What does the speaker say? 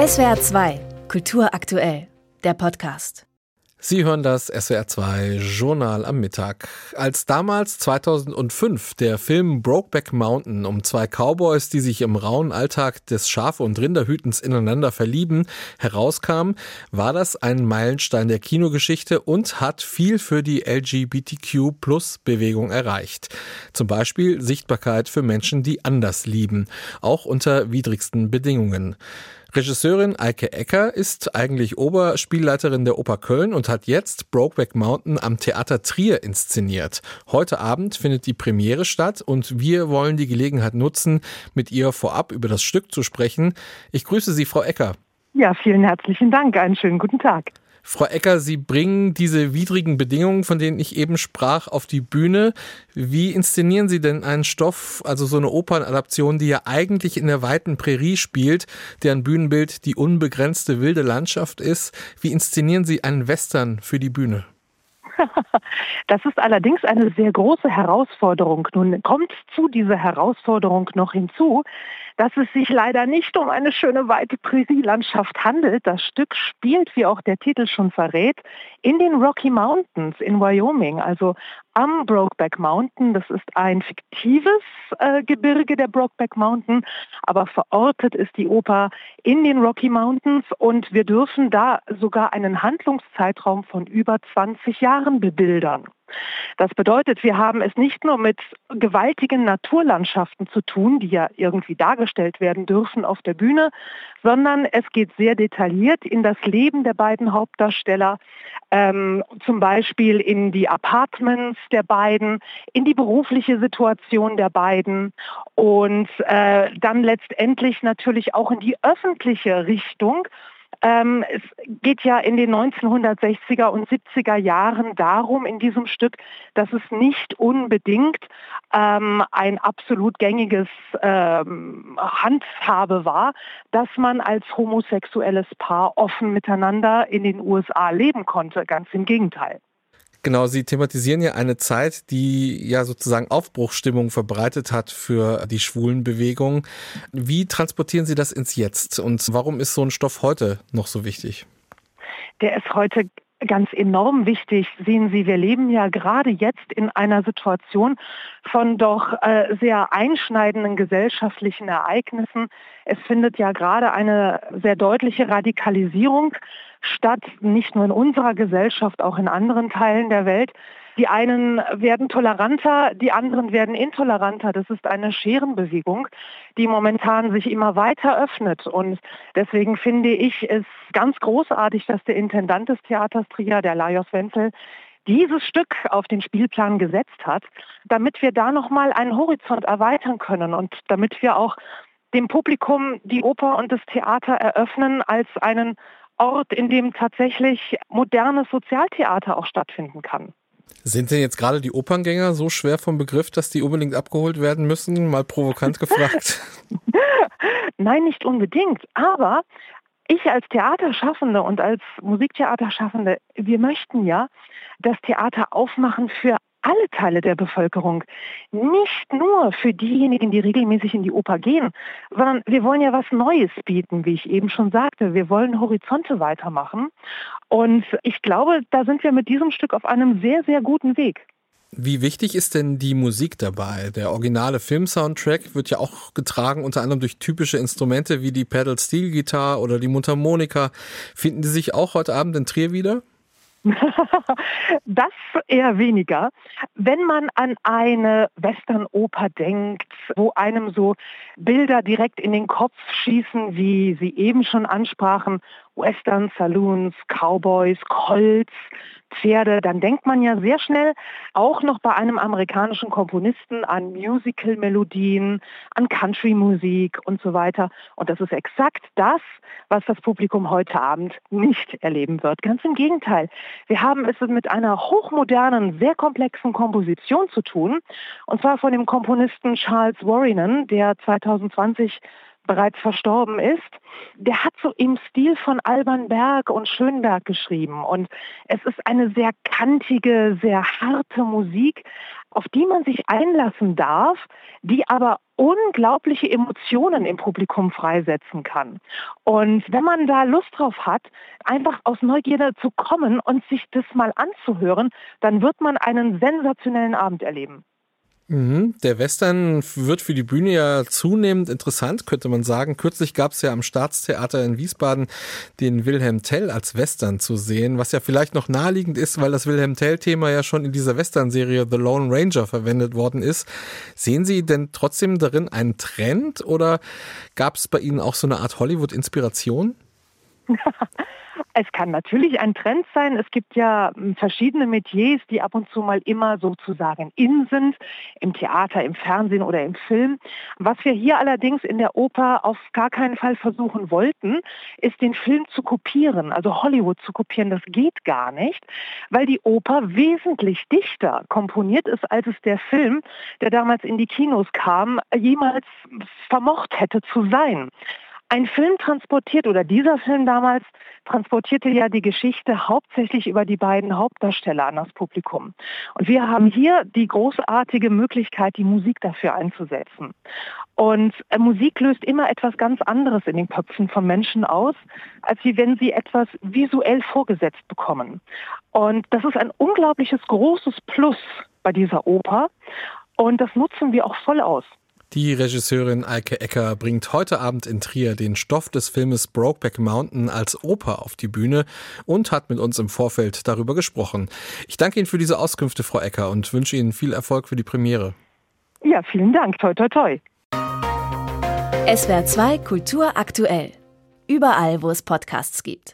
SWR 2, Kultur aktuell, der Podcast. Sie hören das SWR2 Journal am Mittag. Als damals 2005 der Film Brokeback Mountain um zwei Cowboys, die sich im rauen Alltag des Schafe- und Rinderhütens ineinander verlieben, herauskam, war das ein Meilenstein der Kinogeschichte und hat viel für die LGBTQ-Plus-Bewegung erreicht. Zum Beispiel Sichtbarkeit für Menschen, die anders lieben, auch unter widrigsten Bedingungen. Regisseurin Eike Ecker ist eigentlich Oberspielleiterin der Oper Köln und hat jetzt Brokeback Mountain am Theater Trier inszeniert. Heute Abend findet die Premiere statt und wir wollen die Gelegenheit nutzen, mit ihr vorab über das Stück zu sprechen. Ich grüße Sie, Frau Ecker. Ja, vielen herzlichen Dank. Einen schönen guten Tag. Frau Ecker, Sie bringen diese widrigen Bedingungen, von denen ich eben sprach, auf die Bühne. Wie inszenieren Sie denn einen Stoff, also so eine Opernadaption, die ja eigentlich in der weiten Prärie spielt, deren Bühnenbild die unbegrenzte wilde Landschaft ist? Wie inszenieren Sie einen Western für die Bühne? Das ist allerdings eine sehr große Herausforderung. Nun kommt zu dieser Herausforderung noch hinzu, dass es sich leider nicht um eine schöne weite Prärielandschaft handelt. Das Stück spielt, wie auch der Titel schon verrät, in den Rocky Mountains in Wyoming, also am Brokeback Mountain. Das ist ein fiktives äh, Gebirge der Brokeback Mountain, aber verortet ist die Oper in den Rocky Mountains und wir dürfen da sogar einen Handlungszeitraum von über 20 Jahren bebildern. Das bedeutet, wir haben es nicht nur mit gewaltigen Naturlandschaften zu tun, die ja irgendwie dargestellt werden dürfen auf der Bühne, sondern es geht sehr detailliert in das Leben der beiden Hauptdarsteller, ähm, zum Beispiel in die Apartments der beiden, in die berufliche Situation der beiden und äh, dann letztendlich natürlich auch in die öffentliche Richtung ähm, es geht ja in den 1960er und 70er Jahren darum in diesem Stück, dass es nicht unbedingt ähm, ein absolut gängiges ähm, Handhabe war, dass man als homosexuelles Paar offen miteinander in den USA leben konnte. Ganz im Gegenteil. Genau, Sie thematisieren ja eine Zeit, die ja sozusagen Aufbruchstimmung verbreitet hat für die schwulen Bewegung. Wie transportieren Sie das ins Jetzt und warum ist so ein Stoff heute noch so wichtig? Der ist heute ganz enorm wichtig. Sehen Sie, wir leben ja gerade jetzt in einer Situation von doch äh, sehr einschneidenden gesellschaftlichen Ereignissen. Es findet ja gerade eine sehr deutliche Radikalisierung statt, nicht nur in unserer Gesellschaft, auch in anderen Teilen der Welt. Die einen werden toleranter, die anderen werden intoleranter. Das ist eine Scherenbewegung, die momentan sich immer weiter öffnet. Und deswegen finde ich es ganz großartig, dass der Intendant des Theaters Trier, der Lajos Wenzel, dieses Stück auf den Spielplan gesetzt hat, damit wir da nochmal einen Horizont erweitern können und damit wir auch dem Publikum die Oper und das Theater eröffnen als einen Ort, in dem tatsächlich modernes Sozialtheater auch stattfinden kann. Sind denn jetzt gerade die Operngänger so schwer vom Begriff, dass die unbedingt abgeholt werden müssen? Mal provokant gefragt. Nein, nicht unbedingt. Aber ich als Theaterschaffende und als Musiktheaterschaffende, wir möchten ja das Theater aufmachen für alle Teile der Bevölkerung, nicht nur für diejenigen, die regelmäßig in die Oper gehen, sondern wir wollen ja was Neues bieten, wie ich eben schon sagte. Wir wollen Horizonte weitermachen. Und ich glaube, da sind wir mit diesem Stück auf einem sehr, sehr guten Weg. Wie wichtig ist denn die Musik dabei? Der originale Film-Soundtrack wird ja auch getragen unter anderem durch typische Instrumente wie die Pedal Steel Gitarre oder die Mundharmonika. Finden die sich auch heute Abend in Trier wieder? das eher weniger. Wenn man an eine Westernoper denkt, wo einem so Bilder direkt in den Kopf schießen, wie Sie eben schon ansprachen, Western Saloons, Cowboys, Colts, Pferde, dann denkt man ja sehr schnell auch noch bei einem amerikanischen Komponisten an Musical-Melodien, an Country-Musik und so weiter. Und das ist exakt das, was das Publikum heute Abend nicht erleben wird. Ganz im Gegenteil. Wir haben es mit einer hochmodernen, sehr komplexen Komposition zu tun. Und zwar von dem Komponisten Charles Warrinen, der 2020 bereits verstorben ist, der hat so im Stil von Alban Berg und Schönberg geschrieben. Und es ist eine sehr kantige, sehr harte Musik, auf die man sich einlassen darf, die aber unglaubliche Emotionen im Publikum freisetzen kann. Und wenn man da Lust drauf hat, einfach aus Neugierde zu kommen und sich das mal anzuhören, dann wird man einen sensationellen Abend erleben. Mhm. Der Western wird für die Bühne ja zunehmend interessant, könnte man sagen. Kürzlich gab es ja am Staatstheater in Wiesbaden den Wilhelm Tell als Western zu sehen, was ja vielleicht noch naheliegend ist, weil das Wilhelm Tell-Thema ja schon in dieser Western-Serie The Lone Ranger verwendet worden ist. Sehen Sie denn trotzdem darin einen Trend oder gab es bei Ihnen auch so eine Art Hollywood-Inspiration? Es kann natürlich ein Trend sein. Es gibt ja hm, verschiedene Metiers, die ab und zu mal immer sozusagen in sind, im Theater, im Fernsehen oder im Film. Was wir hier allerdings in der Oper auf gar keinen Fall versuchen wollten, ist den Film zu kopieren, also Hollywood zu kopieren. Das geht gar nicht, weil die Oper wesentlich dichter komponiert ist, als es der Film, der damals in die Kinos kam, jemals vermocht hätte zu sein. Ein Film transportiert, oder dieser Film damals, transportierte ja die Geschichte hauptsächlich über die beiden Hauptdarsteller an das Publikum. Und wir haben hier die großartige Möglichkeit, die Musik dafür einzusetzen. Und äh, Musik löst immer etwas ganz anderes in den Köpfen von Menschen aus, als wie wenn sie etwas visuell vorgesetzt bekommen. Und das ist ein unglaubliches großes Plus bei dieser Oper. Und das nutzen wir auch voll aus. Die Regisseurin Eike Ecker bringt heute Abend in Trier den Stoff des Filmes Brokeback Mountain als Oper auf die Bühne und hat mit uns im Vorfeld darüber gesprochen. Ich danke Ihnen für diese Auskünfte, Frau Ecker, und wünsche Ihnen viel Erfolg für die Premiere. Ja, vielen Dank. Toi, toi, toi. SWR 2 Kultur aktuell. Überall, wo es Podcasts gibt.